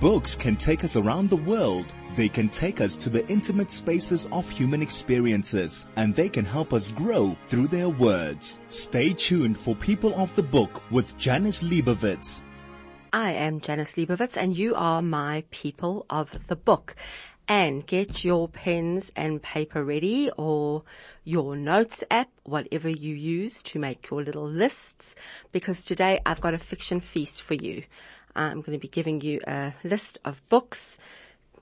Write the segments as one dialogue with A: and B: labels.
A: Books can take us around the world. They can take us to the intimate spaces of human experiences and they can help us grow through their words. Stay tuned for People of the Book with Janice Liebowitz.
B: I am Janice Liebowitz and you are my People of the Book. And get your pens and paper ready or your notes app, whatever you use to make your little lists, because today I've got a fiction feast for you. I'm going to be giving you a list of books,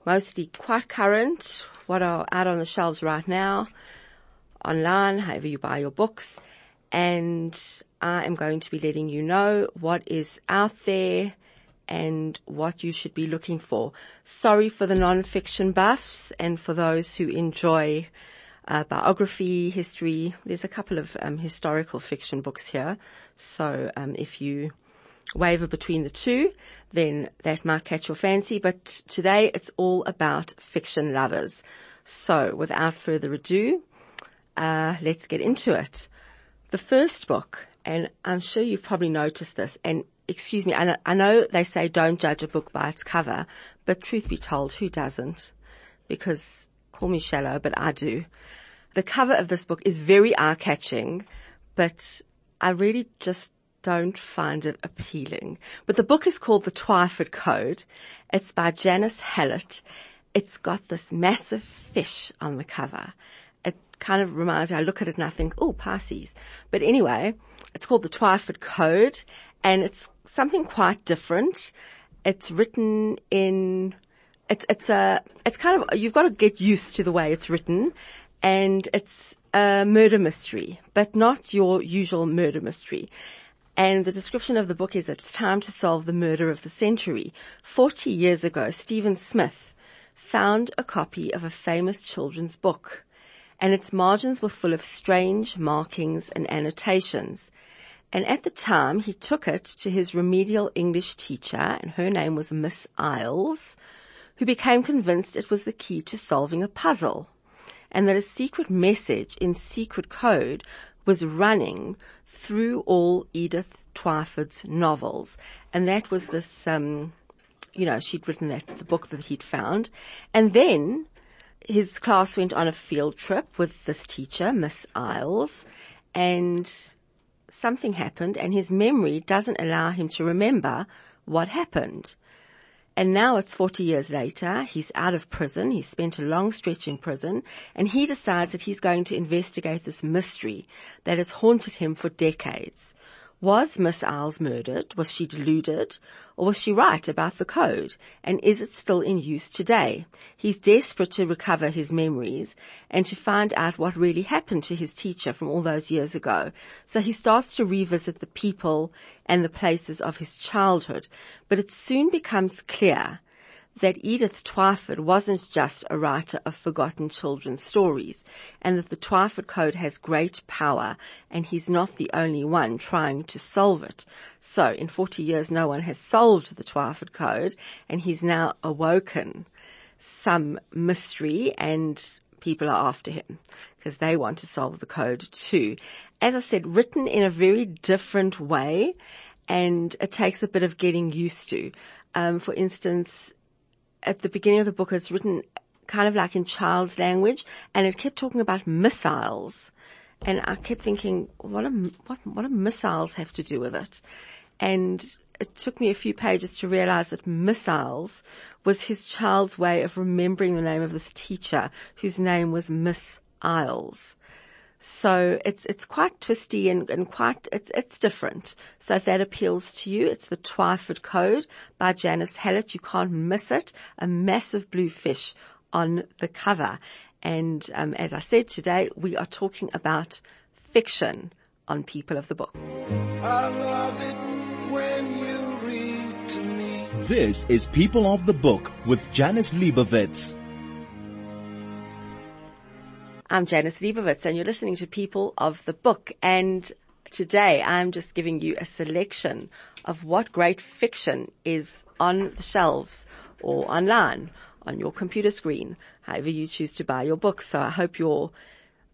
B: mostly quite current, what are out on the shelves right now, online, however you buy your books, and I am going to be letting you know what is out there, and what you should be looking for. Sorry for the non-fiction buffs and for those who enjoy uh, biography, history. There's a couple of um, historical fiction books here, so um, if you waver between the two, then that might catch your fancy. But today it's all about fiction lovers. So without further ado, uh, let's get into it. The first book, and I'm sure you've probably noticed this, and excuse me, I, I know they say don't judge a book by its cover, but truth be told, who doesn't? Because call me shallow, but I do. The cover of this book is very eye-catching, but I really just don't find it appealing. But the book is called The Twyford Code. It's by Janice Hallett. It's got this massive fish on the cover. It kind of reminds me, I look at it and I think, oh, Pisces. But anyway, it's called The Twyford Code and it's something quite different. It's written in, it's, it's a, it's kind of, you've got to get used to the way it's written and it's a murder mystery, but not your usual murder mystery. And the description of the book is it's time to solve the murder of the century. 40 years ago, Stephen Smith found a copy of a famous children's book and its margins were full of strange markings and annotations. And at the time, he took it to his remedial English teacher, and her name was Miss Isles, who became convinced it was the key to solving a puzzle, and that a secret message in secret code was running through all Edith Twyford's novels. And that was this, um, you know, she'd written that, the book that he'd found. And then his class went on a field trip with this teacher, Miss Isles, and something happened and his memory doesn't allow him to remember what happened. And now it's 40 years later, he's out of prison, he's spent a long stretch in prison, and he decides that he's going to investigate this mystery that has haunted him for decades. Was Miss Isles murdered? Was she deluded? Or was she right about the code? And is it still in use today? He's desperate to recover his memories and to find out what really happened to his teacher from all those years ago. So he starts to revisit the people and the places of his childhood. But it soon becomes clear that Edith Twyford wasn't just a writer of forgotten children's stories and that the Twyford Code has great power and he's not the only one trying to solve it. So in 40 years no one has solved the Twyford Code and he's now awoken some mystery and people are after him because they want to solve the code too. As I said, written in a very different way and it takes a bit of getting used to. Um, for instance, at the beginning of the book, it's written kind of like in child's language, and it kept talking about missiles. And I kept thinking, what, a, what, what do missiles have to do with it? And it took me a few pages to realize that missiles was his child's way of remembering the name of this teacher whose name was Miss Isles. So it's it's quite twisty and, and quite it's it's different. So if that appeals to you, it's the Twyford Code by Janice Hallett. You can't miss it. A massive blue fish on the cover. And um, as I said today, we are talking about fiction on People of the Book.
A: This is People of the Book with Janice Liebowitz.
B: I'm Janice Liebowitz and you're listening to People of the Book. And today I'm just giving you a selection of what great fiction is on the shelves or online on your computer screen, however you choose to buy your books. So I hope your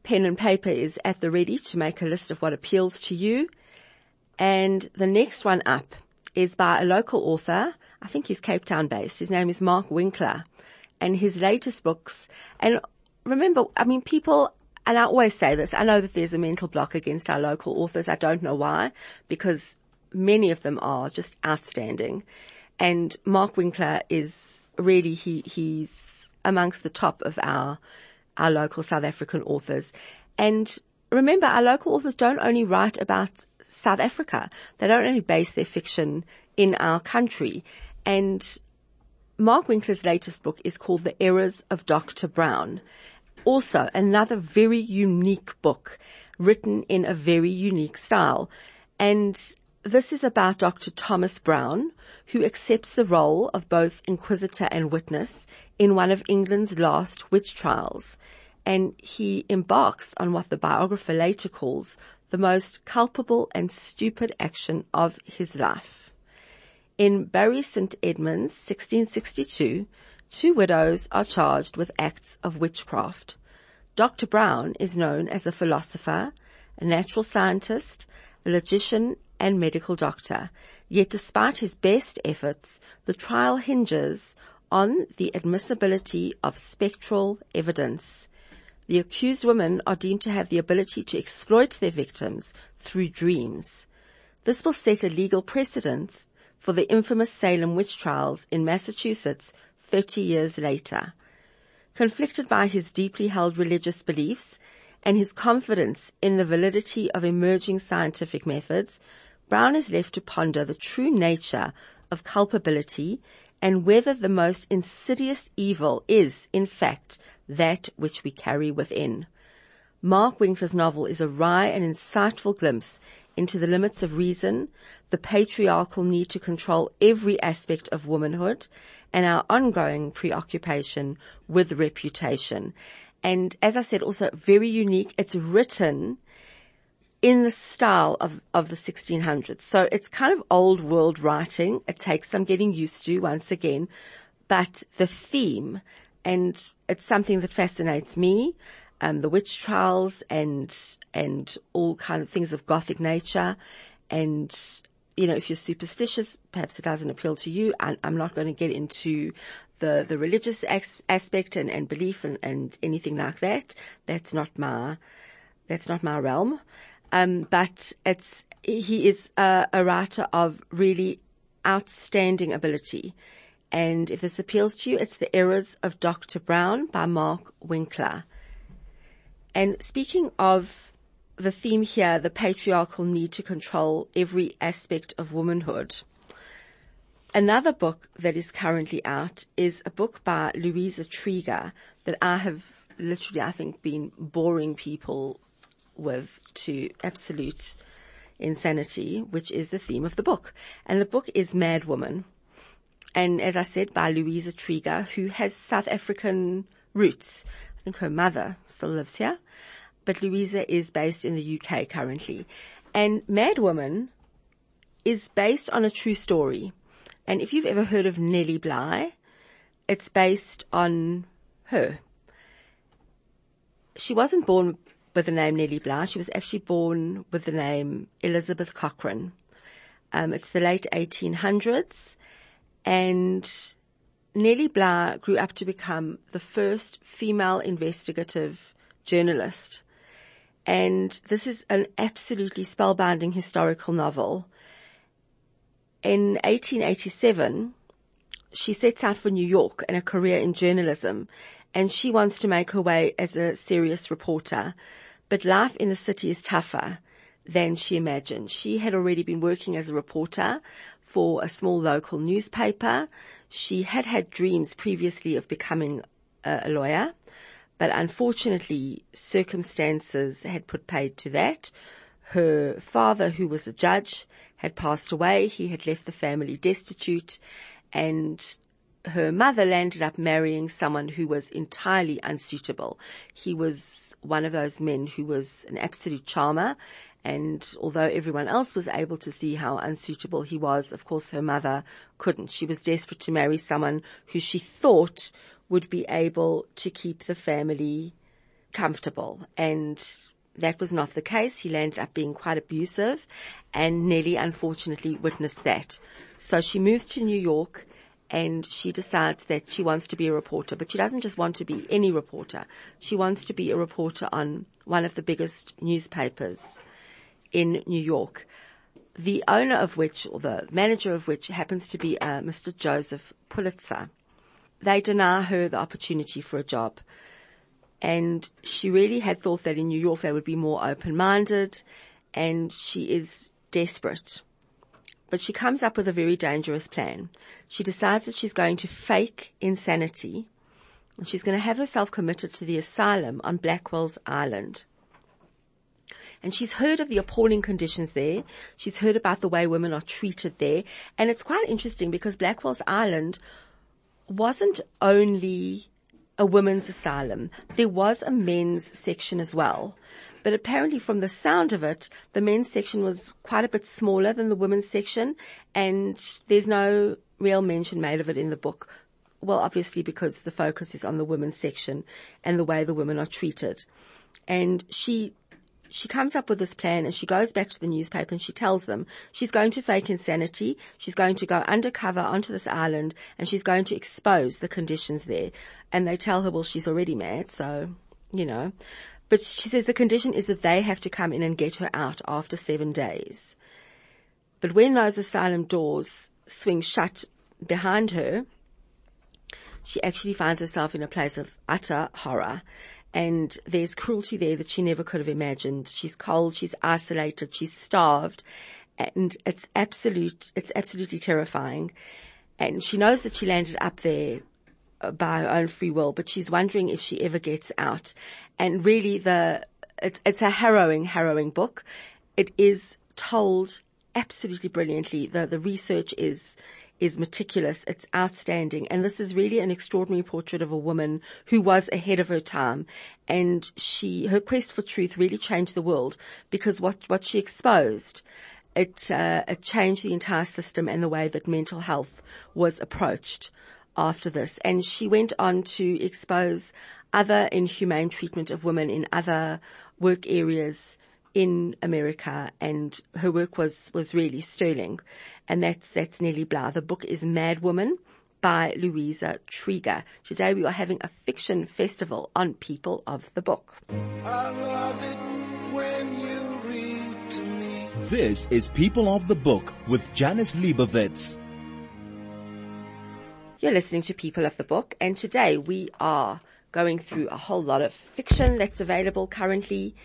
B: pen and paper is at the ready to make a list of what appeals to you. And the next one up is by a local author. I think he's Cape Town based. His name is Mark Winkler and his latest books. And remember, I mean, people, and I always say this, I know that there's a mental block against our local authors. I don't know why, because many of them are just outstanding. And Mark Winkler is really, he, he's amongst the top of our, our local South African authors. And remember, our local authors don't only write about South Africa. They don't only base their fiction in our country. And Mark Winkler's latest book is called The Errors of Dr. Browne. Also, another very unique book written in a very unique style. And this is about Dr. Thomas Browne, who accepts the role of both inquisitor and witness in one of England's last witch trials. And he embarks on what the biographer later calls the most culpable and stupid action of his life. In Bury St. Edmunds, 1662, two widows are charged with acts of witchcraft. Dr. Browne is known as a philosopher, a natural scientist, a logician, and medical doctor. Yet despite his best efforts, the trial hinges on the admissibility of spectral evidence. The accused women are deemed to have the ability to exploit their victims through dreams. This will set a legal precedent for the infamous Salem witch trials in Massachusetts 30 years later. Conflicted by his deeply held religious beliefs and his confidence in the validity of emerging scientific methods, Browne is left to ponder the true nature of culpability and whether the most insidious evil is, in fact, that which we carry within. Mark Winkler's novel is a wry and insightful glimpse into the limits of reason, the patriarchal need to control every aspect of womanhood, and our ongoing preoccupation with reputation. And as I said, also very unique. It's written in the style of, of the 1600s. So it's kind of old world writing. It takes some getting used to once again, but the theme and it's something that fascinates me. Um, the witch trials and, and all kind of things of gothic nature. And, you know, if you're superstitious, perhaps it doesn't appeal to you. I, I'm not going to get into the, the religious aspect and, and belief and, and anything like that. That's not my, that's not my realm. Um, but it's, he is a, a writer of really outstanding ability. And if this appeals to you, it's The Errors of Dr. Browne by Mark Winkler. And speaking of the theme here, the patriarchal need to control every aspect of womanhood. Another book that is currently out is a book by Louisa Treger that I have literally, I think, been boring people with to absolute insanity, which is the theme of the book. And the book is Mad Woman. And as I said, by Louisa Treger, who has South African roots. I think her mother still lives here, but Louisa is based in the UK currently. And Mad Woman is based on a true story. And if you've ever heard of Nellie Bly, it's based on her. She wasn't born with the name Nellie Bly. She was actually born with the name Elizabeth Cochrane. Um, it's the late 1800s, and Nellie Bly grew up to become the first female investigative journalist. And this is an absolutely spellbinding historical novel. In 1887, she sets out for New York and a career in journalism, and she wants to make her way as a serious reporter but life in the city is tougher than she imagined. She had already been working as a reporter for a small local newspaper. She had had dreams previously of becoming a, lawyer, but unfortunately circumstances had put paid to that. Her father, who was a judge, had passed away. He had left the family destitute and her mother landed up marrying someone who was entirely unsuitable. He was one of those men who was an absolute charmer. And although everyone else was able to see how unsuitable he was, of course her mother couldn't. She was desperate to marry someone who she thought would be able to keep the family comfortable. And that was not the case. He landed up being quite abusive and Nellie unfortunately witnessed that. So she moves to New York and she decides that she wants to be a reporter, but she doesn't just want to be any reporter. She wants to be a reporter on one of the biggest newspapers in New York. The owner of which, or the manager of which happens to be uh, Mr. Joseph Pulitzer. They deny her the opportunity for a job. And she really had thought that in New York they would be more open-minded and she is desperate. But she comes up with a very dangerous plan. She decides that she's going to fake insanity and she's going to have herself committed to the asylum on Blackwell's Island. And she's heard of the appalling conditions there. She's heard about the way women are treated there. And it's quite interesting because Blackwell's Island wasn't only a women's asylum. There was a men's section as well. But apparently from the sound of it, the men's section was quite a bit smaller than the women's section and there's no real mention made of it in the book. Well, obviously because the focus is on the women's section and the way the women are treated. And she she comes up with this plan and she goes back to the newspaper and she tells them she's going to fake insanity. She's going to go undercover onto this island and she's going to expose the conditions there. And they tell her, well, she's already mad. So, you know, but she says the condition is that they have to come in and get her out after seven days. But when those asylum doors swing shut behind her, she actually finds herself in a place of utter horror and there's cruelty there that she never could have imagined. She's cold, she's isolated, she's starved, and it's absolute, it's absolutely terrifying. And she knows that she landed up there uh, by her own free will, but she's wondering if she ever gets out. And really the, it's, it's a harrowing, harrowing book. It is told absolutely brilliantly. The, the research is, is meticulous. It's outstanding. And this is really an extraordinary portrait of a woman who was ahead of her time. And she, her quest for truth really changed the world because what, what she exposed, it, uh, it changed the entire system and the way that mental health was approached after this. And she went on to expose other inhumane treatment of women in other work areas in America and her work was, was really sterling. And that's, that's Nellie Bly. The book is Mad Woman by Louisa Treger. Today we are having a fiction festival on People of the Book.
A: This is People of the Book with Janice Liebowitz.
B: You're listening to People of the Book and today we are going through a whole lot of fiction that's available currently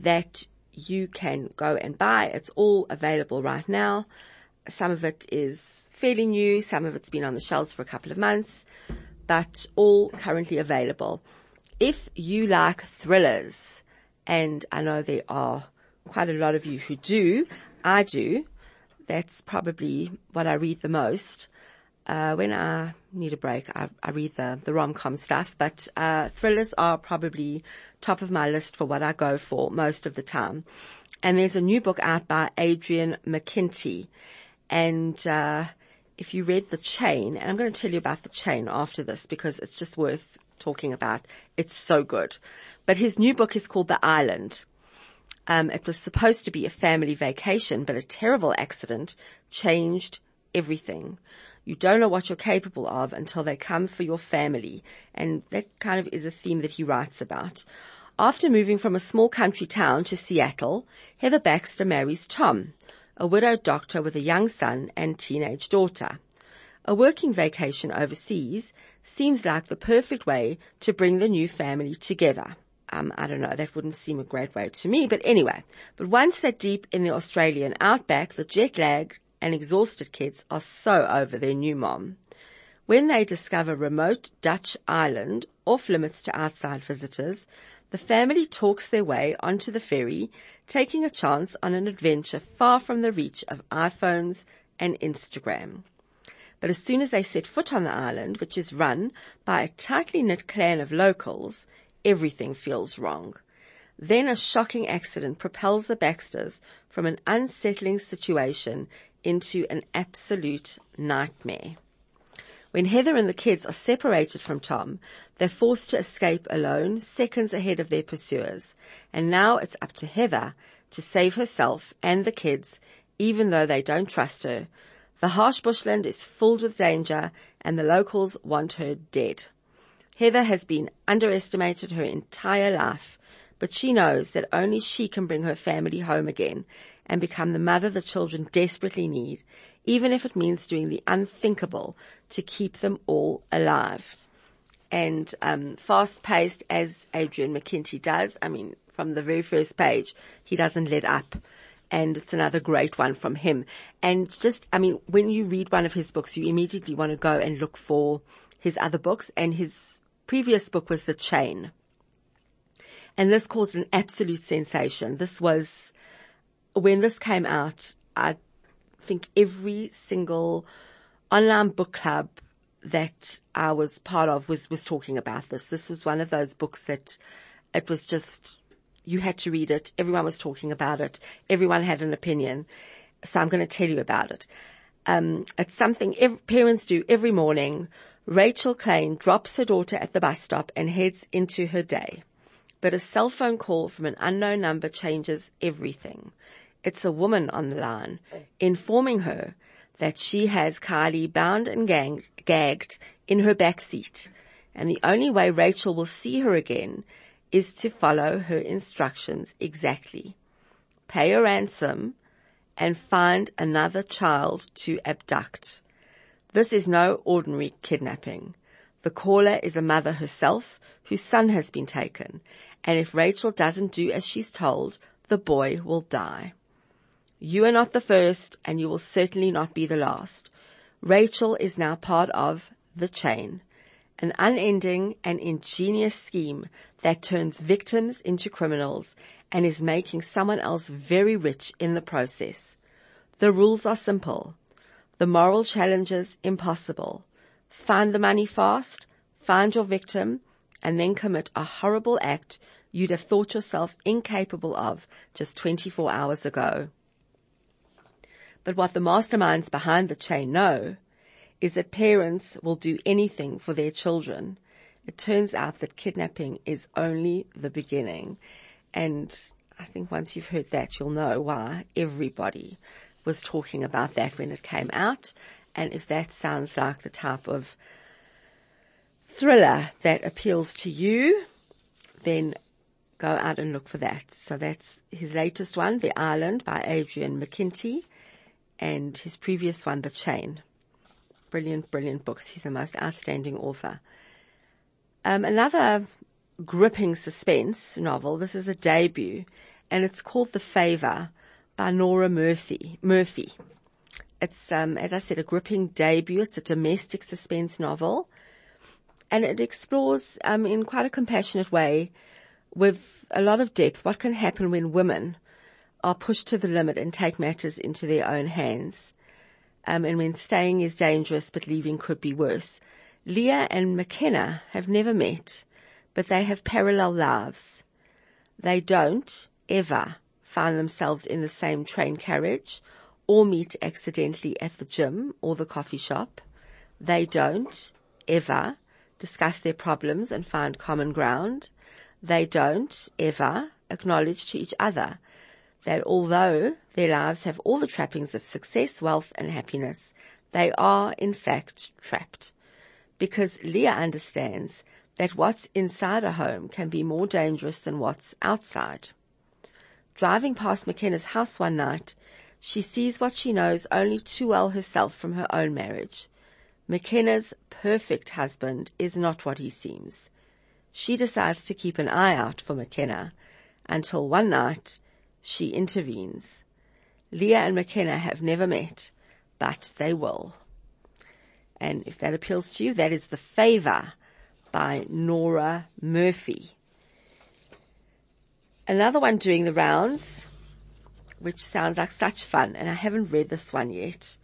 B: that you can go and buy. It's all available right now. Some of it is fairly new. Some of it's been on the shelves for a couple of months, but all currently available. If you like thrillers, and I know there are quite a lot of you who do, I do. That's probably what I read the most. Uh, when I need a break, I, I read the, the rom-com stuff, but, uh, thrillers are probably top of my list for what I go for most of the time. And there's a new book out by Adrian McKinty. And, uh, if you read The Chain, and I'm going to tell you about The Chain after this because it's just worth talking about. It's so good. But his new book is called The Island. Um, it was supposed to be a family vacation, but a terrible accident changed everything. You don't know what you're capable of until they come for your family. And that kind of is a theme that he writes about. After moving from a small country town to Seattle, Heather Baxter marries Tom, a widowed doctor with a young son and teenage daughter. A working vacation overseas seems like the perfect way to bring the new family together. Um, I don't know, that wouldn't seem a great way to me, but anyway. But once they're deep in the Australian outback, the jet lagged and exhausted kids are so over their new mom. When they discover remote Dutch Island off limits to outside visitors, the family talks their way onto the ferry, taking a chance on an adventure far from the reach of iPhones and Instagram. But as soon as they set foot on the island, which is run by a tightly knit clan of locals, everything feels wrong. Then a shocking accident propels the Baxters from an unsettling situation into an absolute nightmare. When Heather and the kids are separated from Tom, they're forced to escape alone, seconds ahead of their pursuers. And now it's up to Heather to save herself and the kids, even though they don't trust her. The harsh bushland is filled with danger and the locals want her dead. Heather has been underestimated her entire life, but she knows that only she can bring her family home again and become the mother the children desperately need, even if it means doing the unthinkable to keep them all alive. And um, fast paced as Adrian McKinty does. I mean, from the very first page, he doesn't let up. And it's another great one from him. And just, I mean, when you read one of his books, you immediately want to go and look for his other books. And his previous book was The Chain. And this caused an absolute sensation. This was, when this came out, I think every single online book club that I was part of was, was talking about this. This was one of those books that it was just, you had to read it. Everyone was talking about it. Everyone had an opinion. So I'm going to tell you about it. Um, it's something parents do every morning. Rachel Klein drops her daughter at the bus stop and heads into her day. But a cell phone call from an unknown number changes everything. It's a woman on the line oh. informing her that she has Kylie bound and gagged in her back seat. And the only way Rachel will see her again is to follow her instructions exactly. Pay a ransom and find another child to abduct. This is no ordinary kidnapping. The caller is a mother herself whose son has been taken. And if Rachel doesn't do as she's told, the boy will die. You are not the first and you will certainly not be the last. Rachel is now part of the chain, an unending and ingenious scheme that turns victims into criminals and is making someone else very rich in the process. The rules are simple. The moral challenges impossible. Find the money fast, find your victim, and then commit a horrible act you'd have thought yourself incapable of just 24 hours ago. But what the masterminds behind the chain know is that parents will do anything for their children. It turns out that kidnapping is only the beginning. And I think once you've heard that, you'll know why everybody was talking about that when it came out. And if that sounds like the type of thriller that appeals to you, then go out and look for that. So that's his latest one, The Island by Adrian McKinty and his previous one, The Chain. Brilliant, brilliant books. He's a most outstanding author. Um, another gripping suspense novel. This is a debut, and it's called The Favor by Nora Murphy. Murphy. It's, um, as I said, a gripping debut. It's a domestic suspense novel, and it explores, um, in quite a compassionate way, with a lot of depth, what can happen when women are pushed to the limit and take matters into their own hands. Um, and when staying is dangerous but leaving could be worse. Leah and McKenna have never met, but they have parallel lives. They don't ever find themselves in the same train carriage or meet accidentally at the gym or the coffee shop. They don't ever discuss their problems and find common ground. They don't ever acknowledge to each other that although their lives have all the trappings of success, wealth and happiness, they are in fact trapped. Because Leah understands that what's inside a home can be more dangerous than what's outside. Driving past McKenna's house one night, she sees what she knows only too well herself from her own marriage. McKenna's perfect husband is not what he seems. She decides to keep an eye out for McKenna until one night she intervenes. Leah and McKenna have never met, but they will. And if that appeals to you, that is The Favor by Nora Murphy. Another one doing the rounds, which sounds like such fun, and I haven't read this one yet,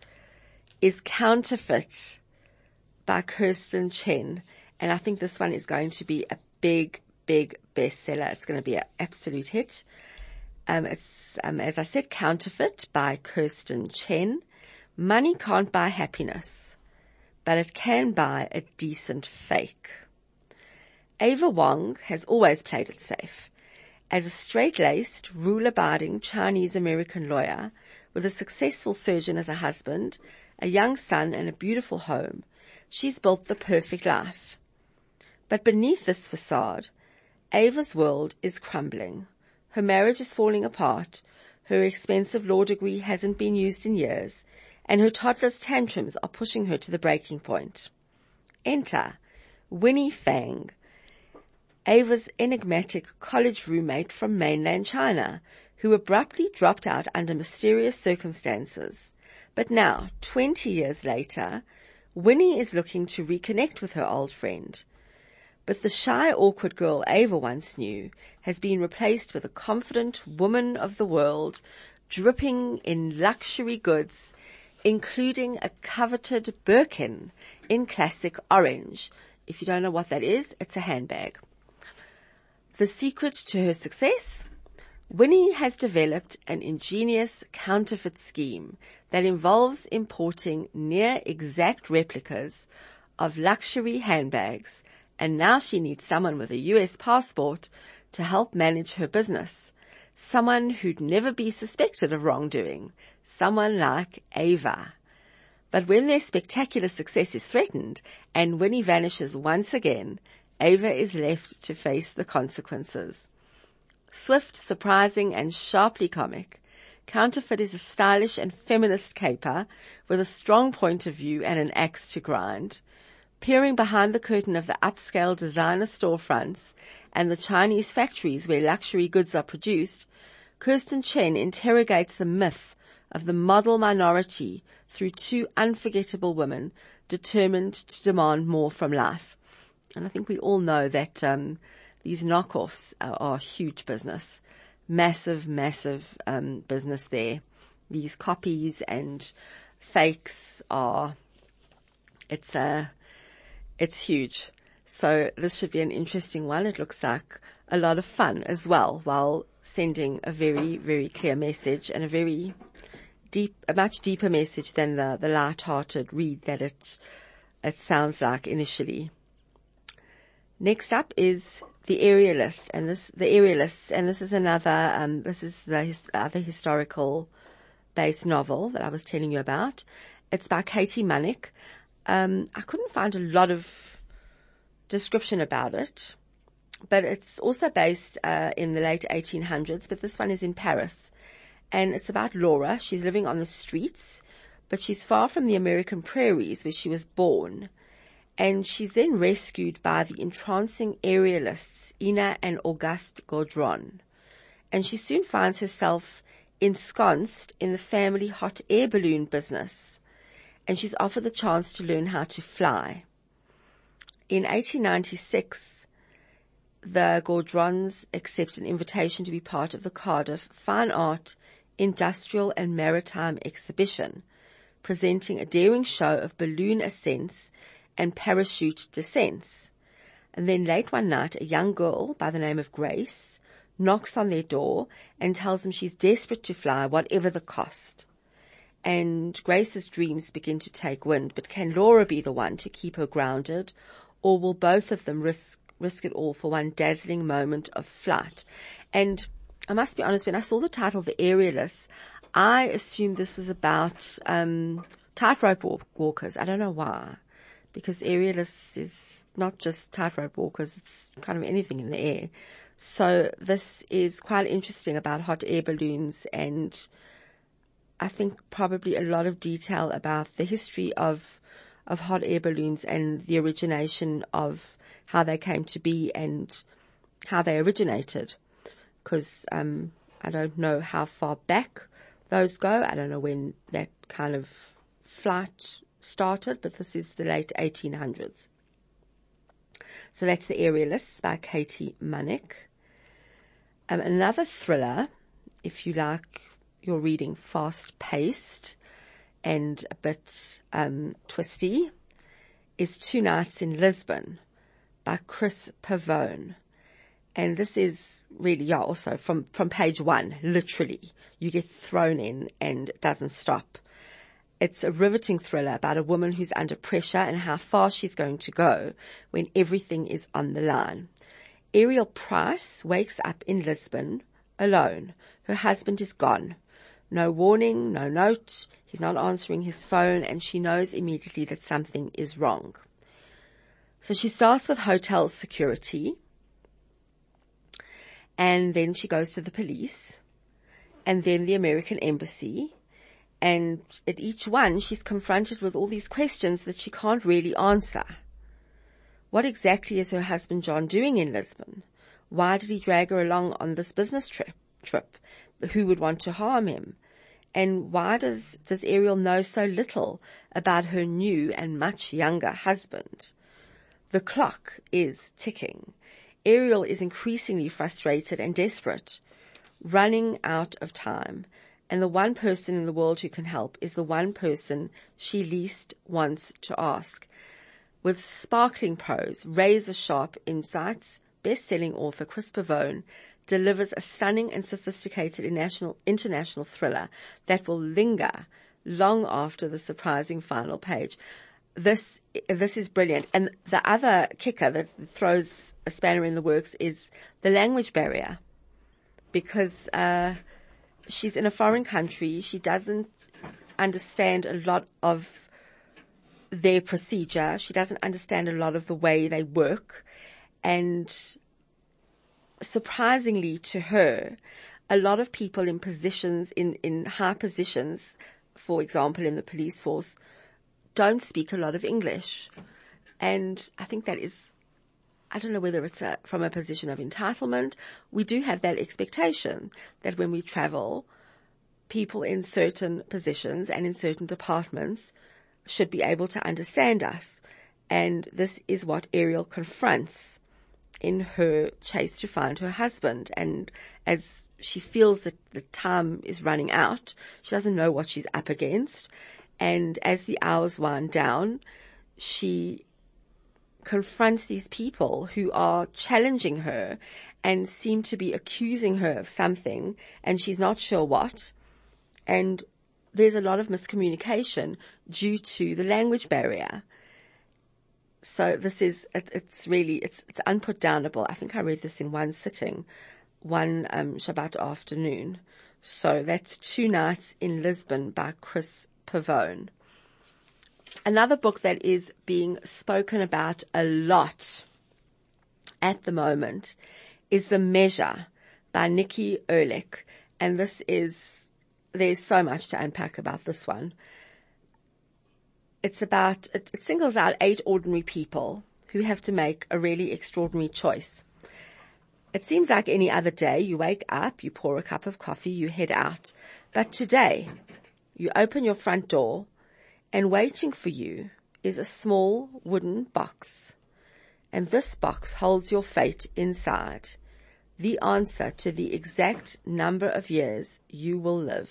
B: is Counterfeit by Kirstin Chen. And I think this one is going to be a big, big bestseller. It's going to be an absolute hit. Um, it's, um, as I said, Counterfeit by Kirstin Chen. Money can't buy happiness, but it can buy a decent fake. Ava Wong has always played it safe. As a straight-laced, rule-abiding Chinese-American lawyer with a successful surgeon as a husband, a young son and a beautiful home, she's built the perfect life. But beneath this facade, Ava's world is crumbling. Her marriage is falling apart, her expensive law degree hasn't been used in years, and her toddler's tantrums are pushing her to the breaking point. Enter Winnie Fang, Ava's enigmatic college roommate from mainland China, who abruptly dropped out under mysterious circumstances. But now, 20 years later, Winnie is looking to reconnect with her old friend. But the shy, awkward girl Ava once knew has been replaced with a confident woman of the world, dripping in luxury goods, including a coveted Birkin in classic orange. If you don't know what that is, it's a handbag. The secret to her success? Winnie has developed an ingenious counterfeit scheme that involves importing near exact replicas of luxury handbags and now she needs someone with a US passport to help manage her business. Someone who'd never be suspected of wrongdoing. Someone like Ava. But when their spectacular success is threatened and Winnie vanishes once again, Ava is left to face the consequences. Swift, surprising, and sharply comic, Counterfeit is a stylish and feminist caper with a strong point of view and an axe to grind. Peering behind the curtain of the upscale designer storefronts and the Chinese factories where luxury goods are produced, Kirstin Chen interrogates the myth of the model minority through two unforgettable women determined to demand more from life. And I think we all know that um, these knockoffs are, are, huge business, massive, massive um, business there. These copies and fakes are, it's a, it's huge. So this should be an interesting one. It looks like a lot of fun as well, while sending a very, very clear message and a very deep, a much deeper message than the, the light-hearted read that it, it sounds like initially. Next up is the Aerialist, and this the Aerialists, and this is another. Um, this is the his, other historical based novel that I was telling you about. It's by Katie Munnik. Um, I couldn't find a lot of description about it, but it's also based uh, in the late 1800s. But this one is in Paris, and it's about Laura. She's living on the streets, but she's far from the American prairies where she was born and she's then rescued by the entrancing aerialists Ina and Auguste Gaudron. And she soon finds herself ensconced in the family hot air balloon business, and she's offered the chance to learn how to fly. In 1896, the Gaudrons accept an invitation to be part of the Cardiff Fine Art, Industrial and Maritime Exhibition, presenting a daring show of balloon ascents and parachute descents. And then late one night, a young girl by the name of Grace knocks on their door and tells them she's desperate to fly, whatever the cost. And Grace's dreams begin to take wind, but can Laura be the one to keep her grounded, or will both of them risk risk it all for one dazzling moment of flight? And I must be honest, when I saw the title, The Aerialists, I assumed this was about um, tightrope walkers. I don't know why because aerialists is not just tightrope walkers, it's kind of anything in the air. So this is quite interesting about hot air balloons and I think probably a lot of detail about the history of of hot air balloons and the origination of how they came to be and how they originated. Because um, I don't know how far back those go. I don't know when that kind of flight started, but this is the late 1800s. So that's The Aerialists by Katie Munnik. Um, another thriller, if you like your reading fast paced and a bit um, twisty, is Two Nights in Lisbon by Chris Pavone. And this is really, yeah, also from, from page one, literally. You get thrown in and it doesn't stop It's a riveting thriller about a woman who's under pressure and how far she's going to go when everything is on the line. Ariel Price wakes up in Lisbon alone. Her husband is gone. No warning, no note. He's not answering his phone and she knows immediately that something is wrong. So she starts with hotel security and then she goes to the police and then the American embassy. And at each one, she's confronted with all these questions that she can't really answer. What exactly is her husband John doing in Lisbon? Why did he drag her along on this business trip? Trip? Who would want to harm him? And why does, does Ariel know so little about her new and much younger husband? The clock is ticking. Ariel is increasingly frustrated and desperate running out of time. And the one person in the world who can help is the one person she least wants to ask. With sparkling prose, razor sharp insights, best-selling author Chris Pavone delivers a stunning and sophisticated international, thriller that will linger long after the surprising final page. This, this is brilliant. And the other kicker that throws a spanner in the works is the language barrier because uh, she's in a foreign country. She doesn't understand a lot of their procedure. She doesn't understand a lot of the way they work. And surprisingly to her, a lot of people in positions, in, in high positions, for example, in the police force, don't speak a lot of English. And I think that is I don't know whether it's a, from a position of entitlement. We do have that expectation that when we travel, people in certain positions and in certain departments should be able to understand us. And this is what Ariel confronts in her chase to find her husband. And as she feels that the time is running out, she doesn't know what she's up against. And as the hours wind down, she confronts these people who are challenging her and seem to be accusing her of something and she's not sure what. And there's a lot of miscommunication due to the language barrier. So this is, it, it's really, it's, it's unputdownable. I think I read this in one sitting, one um, Shabbat afternoon. So that's Two Nights in Lisbon by Chris Pavone. Another book that is being spoken about a lot at the moment is The Measure by Nikki Erlick. And this is, there's so much to unpack about this one. It's about, it, it singles out eight ordinary people who have to make a really extraordinary choice. It seems like any other day. You wake up, you pour a cup of coffee, you head out. But today, you open your front door and waiting for you is a small wooden box. And this box holds your fate inside, the answer to the exact number of years you will live.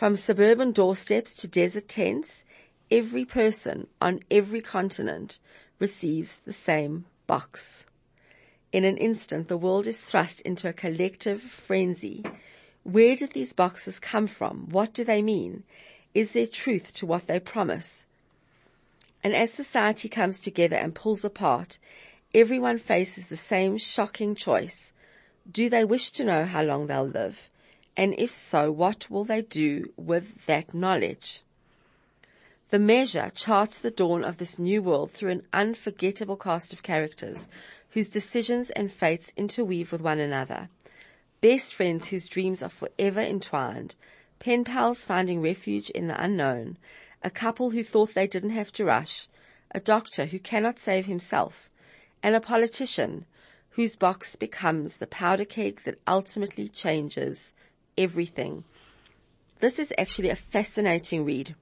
B: From suburban doorsteps to desert tents, every person on every continent receives the same box. In an instant, the world is thrust into a collective frenzy. Where did these boxes come from? What do they mean? Is there truth to what they promise? And as society comes together and pulls apart, everyone faces the same shocking choice. Do they wish to know how long they'll live? And if so, what will they do with that knowledge? The measure charts the dawn of this new world through an unforgettable cast of characters whose decisions and fates interweave with one another. Best friends whose dreams are forever entwined, pen pals finding refuge in the unknown, a couple who thought they didn't have to rush, a doctor who cannot save himself, and a politician whose box becomes the powder keg that ultimately changes everything. This is actually a fascinating read.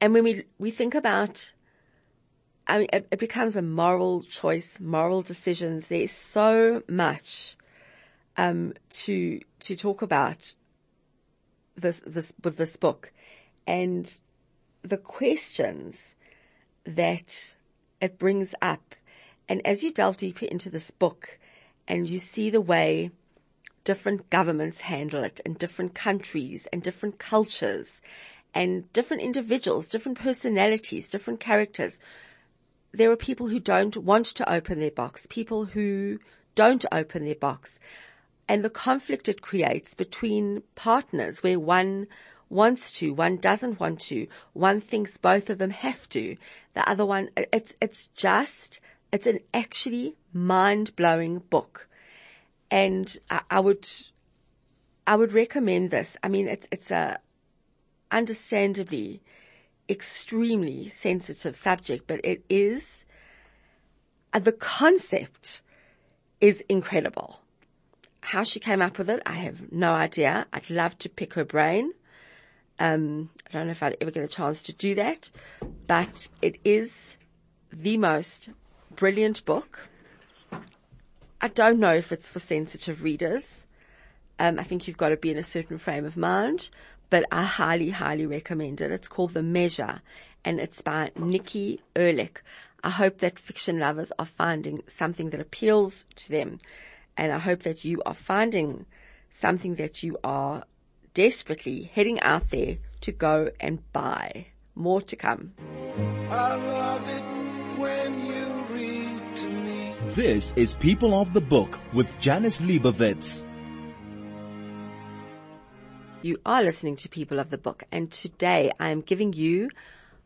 B: And when we, we think about, I mean, it, it becomes a moral choice, moral decisions. There's so much, um, to, to talk about this, this, with this book and the questions that it brings up. And as you delve deeper into this book and you see the way different governments handle it and different countries and different cultures and different individuals, different personalities, different characters. There are people who don't want to open their box, people who don't open their box and the conflict it creates between partners where one wants to, one doesn't want to, one thinks both of them have to, the other one, it's, it's just, it's an actually mind blowing book. And I, I, would, I would recommend this. I mean, it's, it's a understandably extremely sensitive subject, but it is, uh, the concept is incredible. How she came up with it, I have no idea. I'd love to pick her brain. Um, I don't know if I'd ever get a chance to do that, but it is the most brilliant book. I don't know if it's for sensitive readers. Um, I think you've got to be in a certain frame of mind, but I highly, highly recommend it. It's called The Measure and it's by Nikki Erlick. I hope that fiction lovers are finding something that appeals to them and I hope that you are finding something that you are desperately heading out there to go and buy. More to come.
A: This is People of the Book with Janice Liebowitz.
B: You are listening to People of the Book and today I am giving you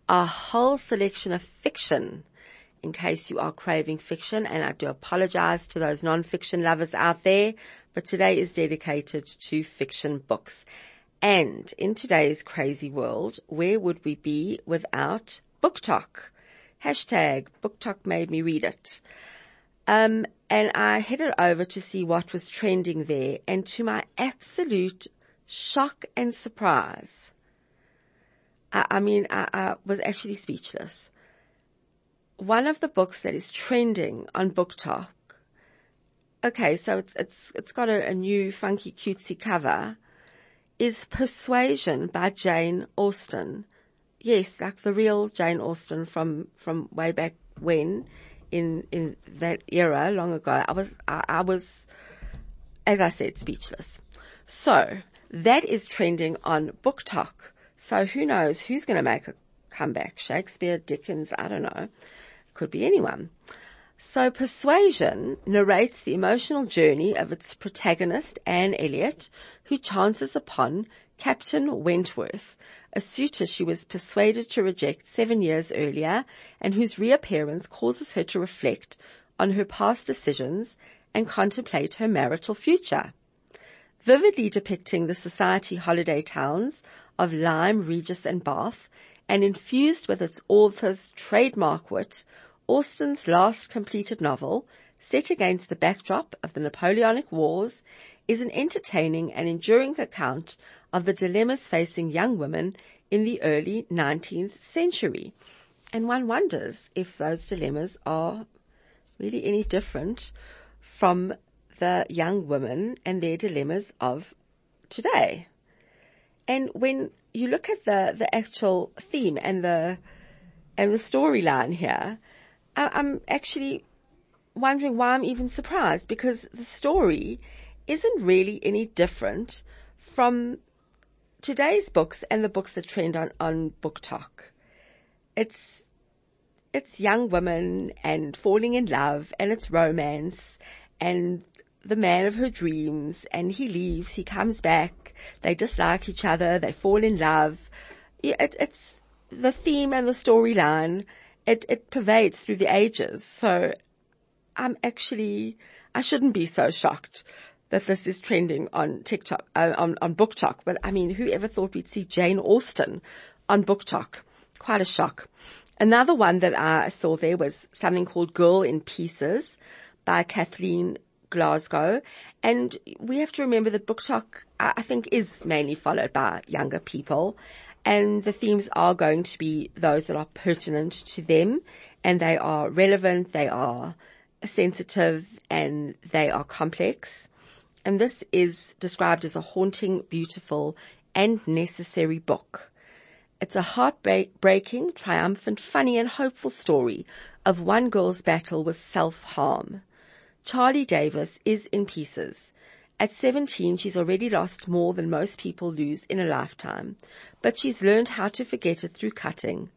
B: a whole selection of fiction in case you are craving fiction and I do apologize to those non-fiction lovers out there, but today is dedicated to fiction books. And in today's crazy world, where would we be without BookTok? Hashtag BookTok made me read it. Um, and I headed over to see what was trending there and to my absolute shock and surprise, I, I mean, I, I was actually speechless one of the books that is trending on BookTok. Okay, so it's it's it's got a, a new funky cutesy cover. Is Persuasion by Jane Austen. Yes, like the real Jane Austen from from way back when, in in that era long ago. I was I, I was, as I said, speechless. So that is trending on BookTok. So who knows who's going to make a comeback? Shakespeare, Dickens, I don't know. Could be anyone. So Persuasion narrates the emotional journey of its protagonist, Anne Elliot, who chances upon Captain Wentworth, a suitor she was persuaded to reject seven years earlier and whose reappearance causes her to reflect on her past decisions and contemplate her marital future. Vividly depicting the society holiday towns of Lyme, Regis and Bath, and infused with its author's trademark wit, Austen's last completed novel, set against the backdrop of the Napoleonic Wars, is an entertaining and enduring account of the dilemmas facing young women in the early 19th century. And one wonders if those dilemmas are really any different from the young women and their dilemmas of today. And when you look at the, the actual theme and the, and the storyline here, I'm actually wondering why I'm even surprised because the story isn't really any different from today's books and the books that trend on, on BookTok. It's, it's young women and falling in love and it's romance and the man of her dreams and he leaves, he comes back, they dislike each other, they fall in love. It, it's the theme and the storyline. It, it pervades through the ages. So I'm actually, I shouldn't be so shocked that this is trending on TikTok, uh, on, on BookTok. But I mean, who ever thought we'd see Jane Austen on BookTok? Quite a shock. Another one that I saw there was something called Girl in Pieces by Kathleen Glasgow. And we have to remember that BookTok, I think, is mainly followed by younger people. And the themes are going to be those that are pertinent to them and they are relevant, they are sensitive and they are complex. And this is described as a haunting, beautiful and necessary book. It's a heartbreaking, triumphant, funny and hopeful story of one girl's battle with self-harm. Charlie Davis is in pieces At 17, she's already lost more than most people lose in a lifetime, but she's learned how to forget it through cutting.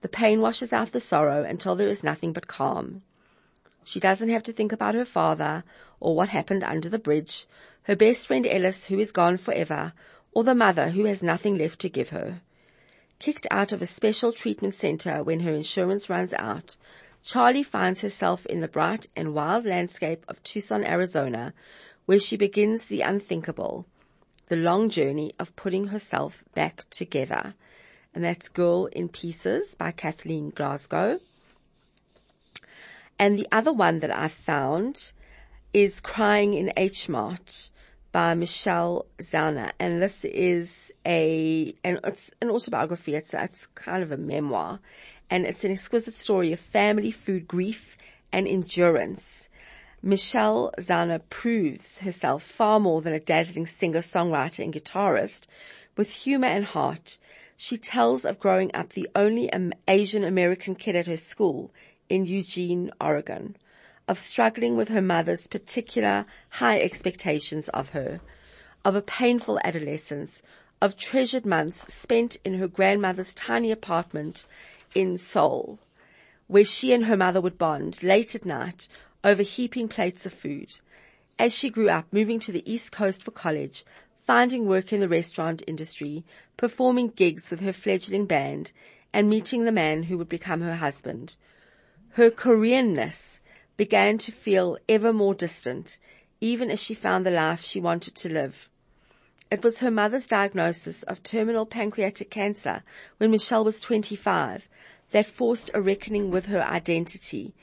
B: The pain washes out the sorrow until there is nothing but calm. She doesn't have to think about her father or what happened under the bridge, her best friend Ellis who is gone forever, or the mother who has nothing left to give her. Kicked out of a special treatment center when her insurance runs out, Charlie finds herself in the bright and wild landscape of Tucson, Arizona, where she begins the unthinkable, the long journey of putting herself back together. And that's Girl in Pieces by Kathleen Glasgow. And the other one that I found is Crying in H Mart by Michelle Zauner. And this is a, and it's an autobiography. It's, it's kind of a memoir and it's an exquisite story of family, food, grief, and endurance. Michelle Zauner proves herself far more than a dazzling singer, songwriter, and guitarist. With humor and heart, she tells of growing up the only Asian American kid at her school in Eugene, Oregon, of struggling with her mother's particular high expectations of her, of a painful adolescence, of treasured months spent in her grandmother's tiny apartment in Seoul, where she and her mother would bond late at night over heaping plates of food. As she grew up, moving to the East Coast for college, finding work in the restaurant industry, performing gigs with her fledgling band, and meeting the man who would become her husband. Her Koreanness began to feel ever more distant, even as she found the life she wanted to live. It was her mother's diagnosis of terminal pancreatic cancer when Michelle was 25 that forced a reckoning with her identity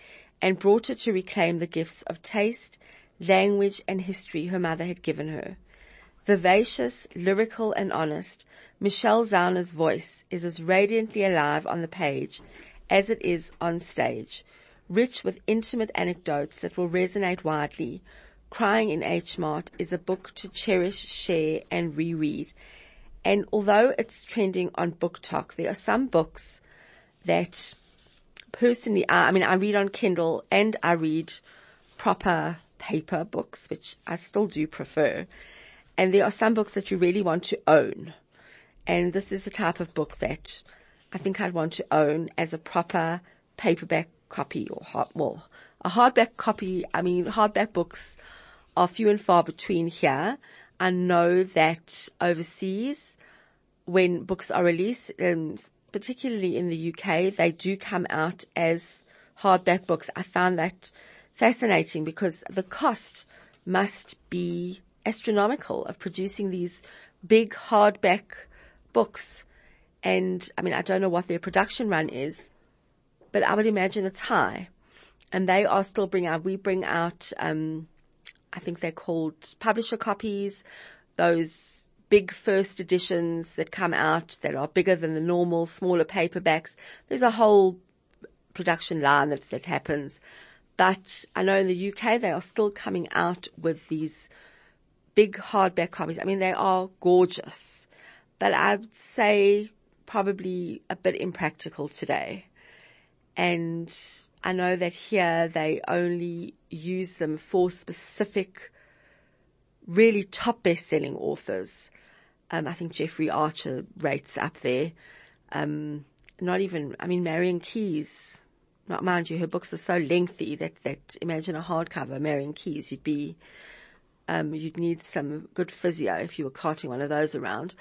B: and brought her to reclaim the gifts of taste, language, and history her mother had given her. Vivacious, lyrical, and honest, Michelle Zauner's voice is as radiantly alive on the page as it is on stage, rich with intimate anecdotes that will resonate widely. Crying in H Mart is a book to cherish, share, and reread. And although it's trending on BookTok, there are some books that personally, uh, I mean, I read on Kindle and I read proper paper books, which I still do prefer. And there are some books that you really want to own. And this is the type of book that I think I'd want to own as a proper paperback copy or hard, well, a hardback copy. I mean, hardback books are few and far between here. I know that overseas, when books are released, and particularly in the UK, they do come out as hardback books. I found that fascinating because the cost must be astronomical of producing these big hardback books. And I mean, I don't know what their production run is, but I would imagine it's high. And they are still bring out, we bring out, um, I think they're called publisher copies, those big first editions that come out that are bigger than the normal smaller paperbacks. There's a whole production line that, that happens. But I know in the UK they are still coming out with these big hardback copies. I mean, they are gorgeous, but I'd say probably a bit impractical today. And I know that here they only use them for specific, really top best-selling authors. Um, I think Jeffrey Archer rates up there. Um, not even, I mean, Marian Keyes, not mind you, her books are so lengthy that, that imagine a hardcover, Marian Keyes, you'd be, um, you'd need some good physio if you were carting one of those around.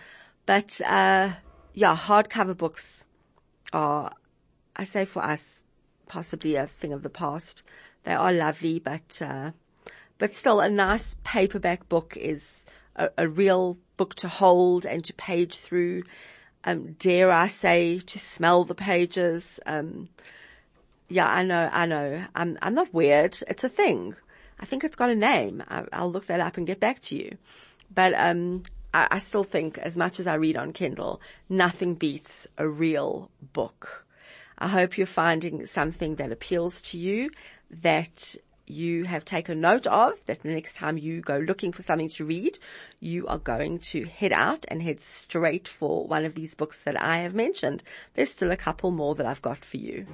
B: But, uh, yeah, hardcover books are, I say for us, possibly a thing of the past. They are lovely, but, uh, but still a nice paperback book is a, a real book to hold and to page through. Um, dare I say to smell the pages? Um, yeah, I know, I know. I'm, I'm not weird. It's a thing. I think it's got a name. I, will look that up and get back to you. But, um, I, I still think as much as I read on Kindle, nothing beats a real book. I hope you're finding something that appeals to you, that you have taken note of that the next time you go looking for something to read, you are going to head out and head straight for one of these books that I have mentioned. There's still a couple more that I've got for you.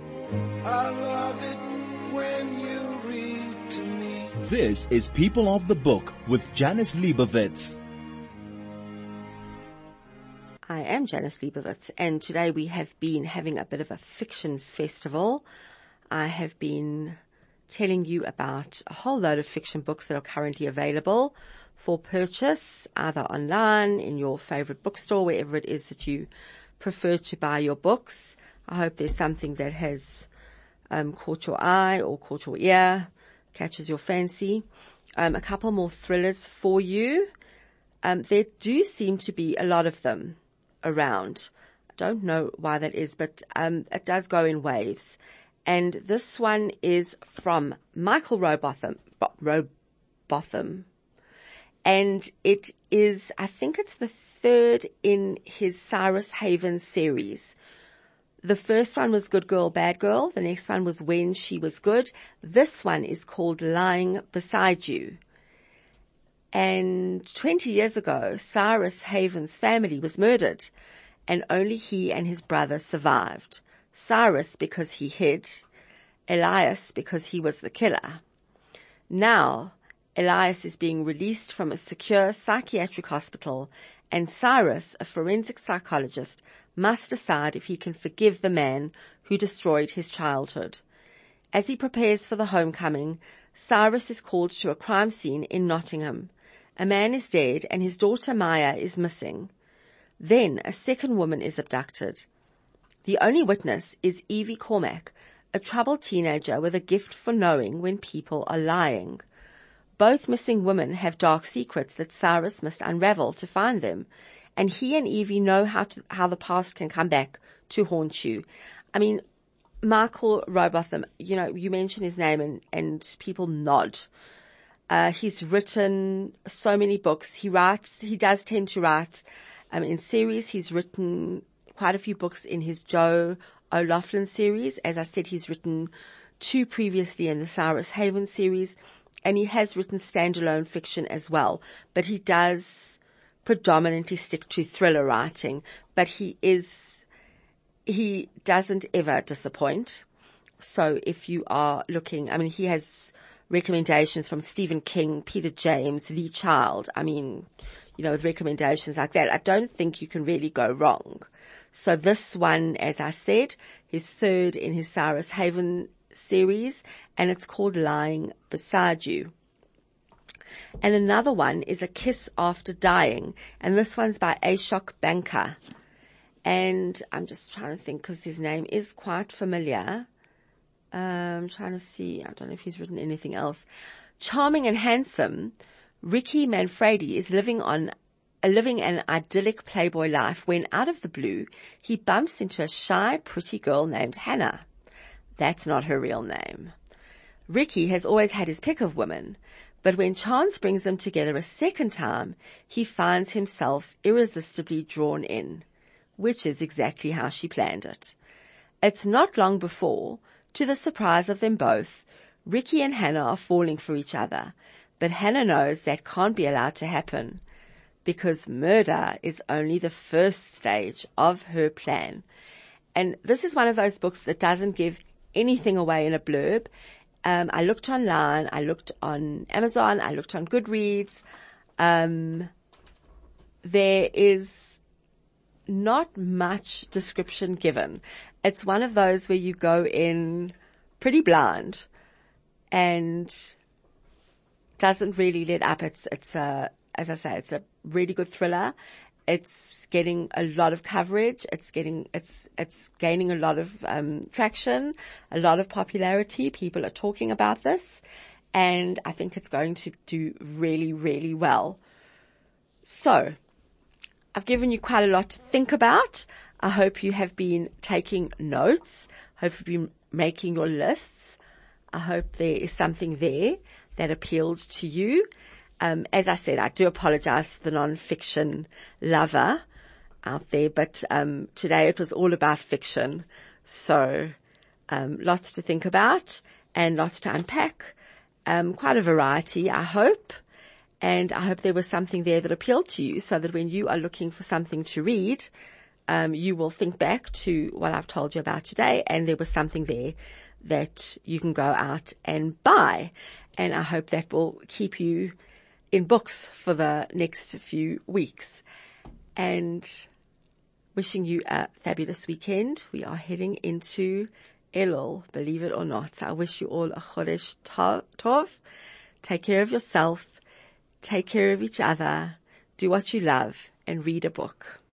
A: This is People of the Book with Janice Liebowitz.
B: I am Janice Liebowitz, and today we have been having a bit of a fiction festival. I have been telling you about a whole load of fiction books that are currently available for purchase, either online, in your favorite bookstore, wherever it is that you prefer to buy your books. I hope there's something that has um, caught your eye or caught your ear, catches your fancy. Um, a couple more thrillers for you. Um, there do seem to be a lot of them around. I don't know why that is, but um, it does go in waves. And this one is from Michael Robotham. Robotham. And it is, I think it's the third in his Cyrus Haven series. The first one was Good Girl, Bad Girl. The next one was When She Was Good. This one is called Lying Beside You. And 20 years ago, Cyrus Haven's family was murdered and only he and his brother survived. Cyrus because he hid, Elias because he was the killer. Now, Elias is being released from a secure psychiatric hospital and Cyrus, a forensic psychologist, must decide if he can forgive the man who destroyed his childhood. As he prepares for the homecoming, Cyrus is called to a crime scene in Nottingham. A man is dead and his daughter Maya is missing. Then a second woman is abducted. The only witness is Evie Cormack, a troubled teenager with a gift for knowing when people are lying. Both missing women have dark secrets that Cyrus must unravel to find them, and he and Evie know how to, how the past can come back to haunt you. I mean, Michael Robotham, you know, you mention his name and, and people nod. Uh, he's written so many books. He writes, he does tend to write, um, in series. He's written quite a few books in his Joe O'Loughlin series. As I said, he's written two previously in the Cyrus Haven series, and he has written standalone fiction as well. But he does predominantly stick to thriller writing, but he is, he doesn't ever disappoint. So if you are looking, I mean, he has recommendations from Stephen King, Peter James, Lee Child. I mean, you know, with recommendations like that, I don't think you can really go wrong. So this one, as I said, is third in his Cyrus Haven series, and it's called Lying Beside You. And another one is A Kiss After Dying, and this one's by Ashok Banker. And I'm just trying to think because his name is quite familiar. I'm trying to see. I don't know if he's written anything else. Charming and handsome, Ricky Manfredi is living on living an idyllic playboy life when out of the blue he bumps into a shy, pretty girl named Hannah. That's not her real name. Ricky has always had his pick of women, but when chance brings them together a second time, he finds himself irresistibly drawn in, which is exactly how she planned it. It's not long before, to the surprise of them both, Ricky and Hannah are falling for each other, but Hannah knows that can't be allowed to happen because murder is only the first stage of her plan. And this is one of those books that doesn't give anything away in a blurb. Um, I looked online, I looked on Amazon, I looked on Goodreads. Um, there is not much description given. It's one of those where you go in pretty blind and doesn't really let up. It's, it's a, as I say, it's a really good thriller. It's getting a lot of coverage. It's getting, it's, it's gaining a lot of, um, traction, a lot of popularity. People are talking about this and I think it's going to do really, really well. So I've given you quite a lot to think about. I hope you have been taking notes. Hope you've been making your lists. I hope there is something there that appealed to you. Um, as I said, I do apologize to the non-fiction lover out there, but um, today it was all about fiction. So um, lots to think about and lots to unpack. Um, quite a variety, I hope. And I hope there was something there that appealed to you so that when you are looking for something to read, um, you will think back to what I've told you about today and there was something there that you can go out and buy. And I hope that will keep you in books for the next few weeks. And wishing you a fabulous weekend. We are heading into Elul, believe it or not. I wish you all a Chodesh Tov. Take care of yourself. Take care of each other. Do what you love and read a book.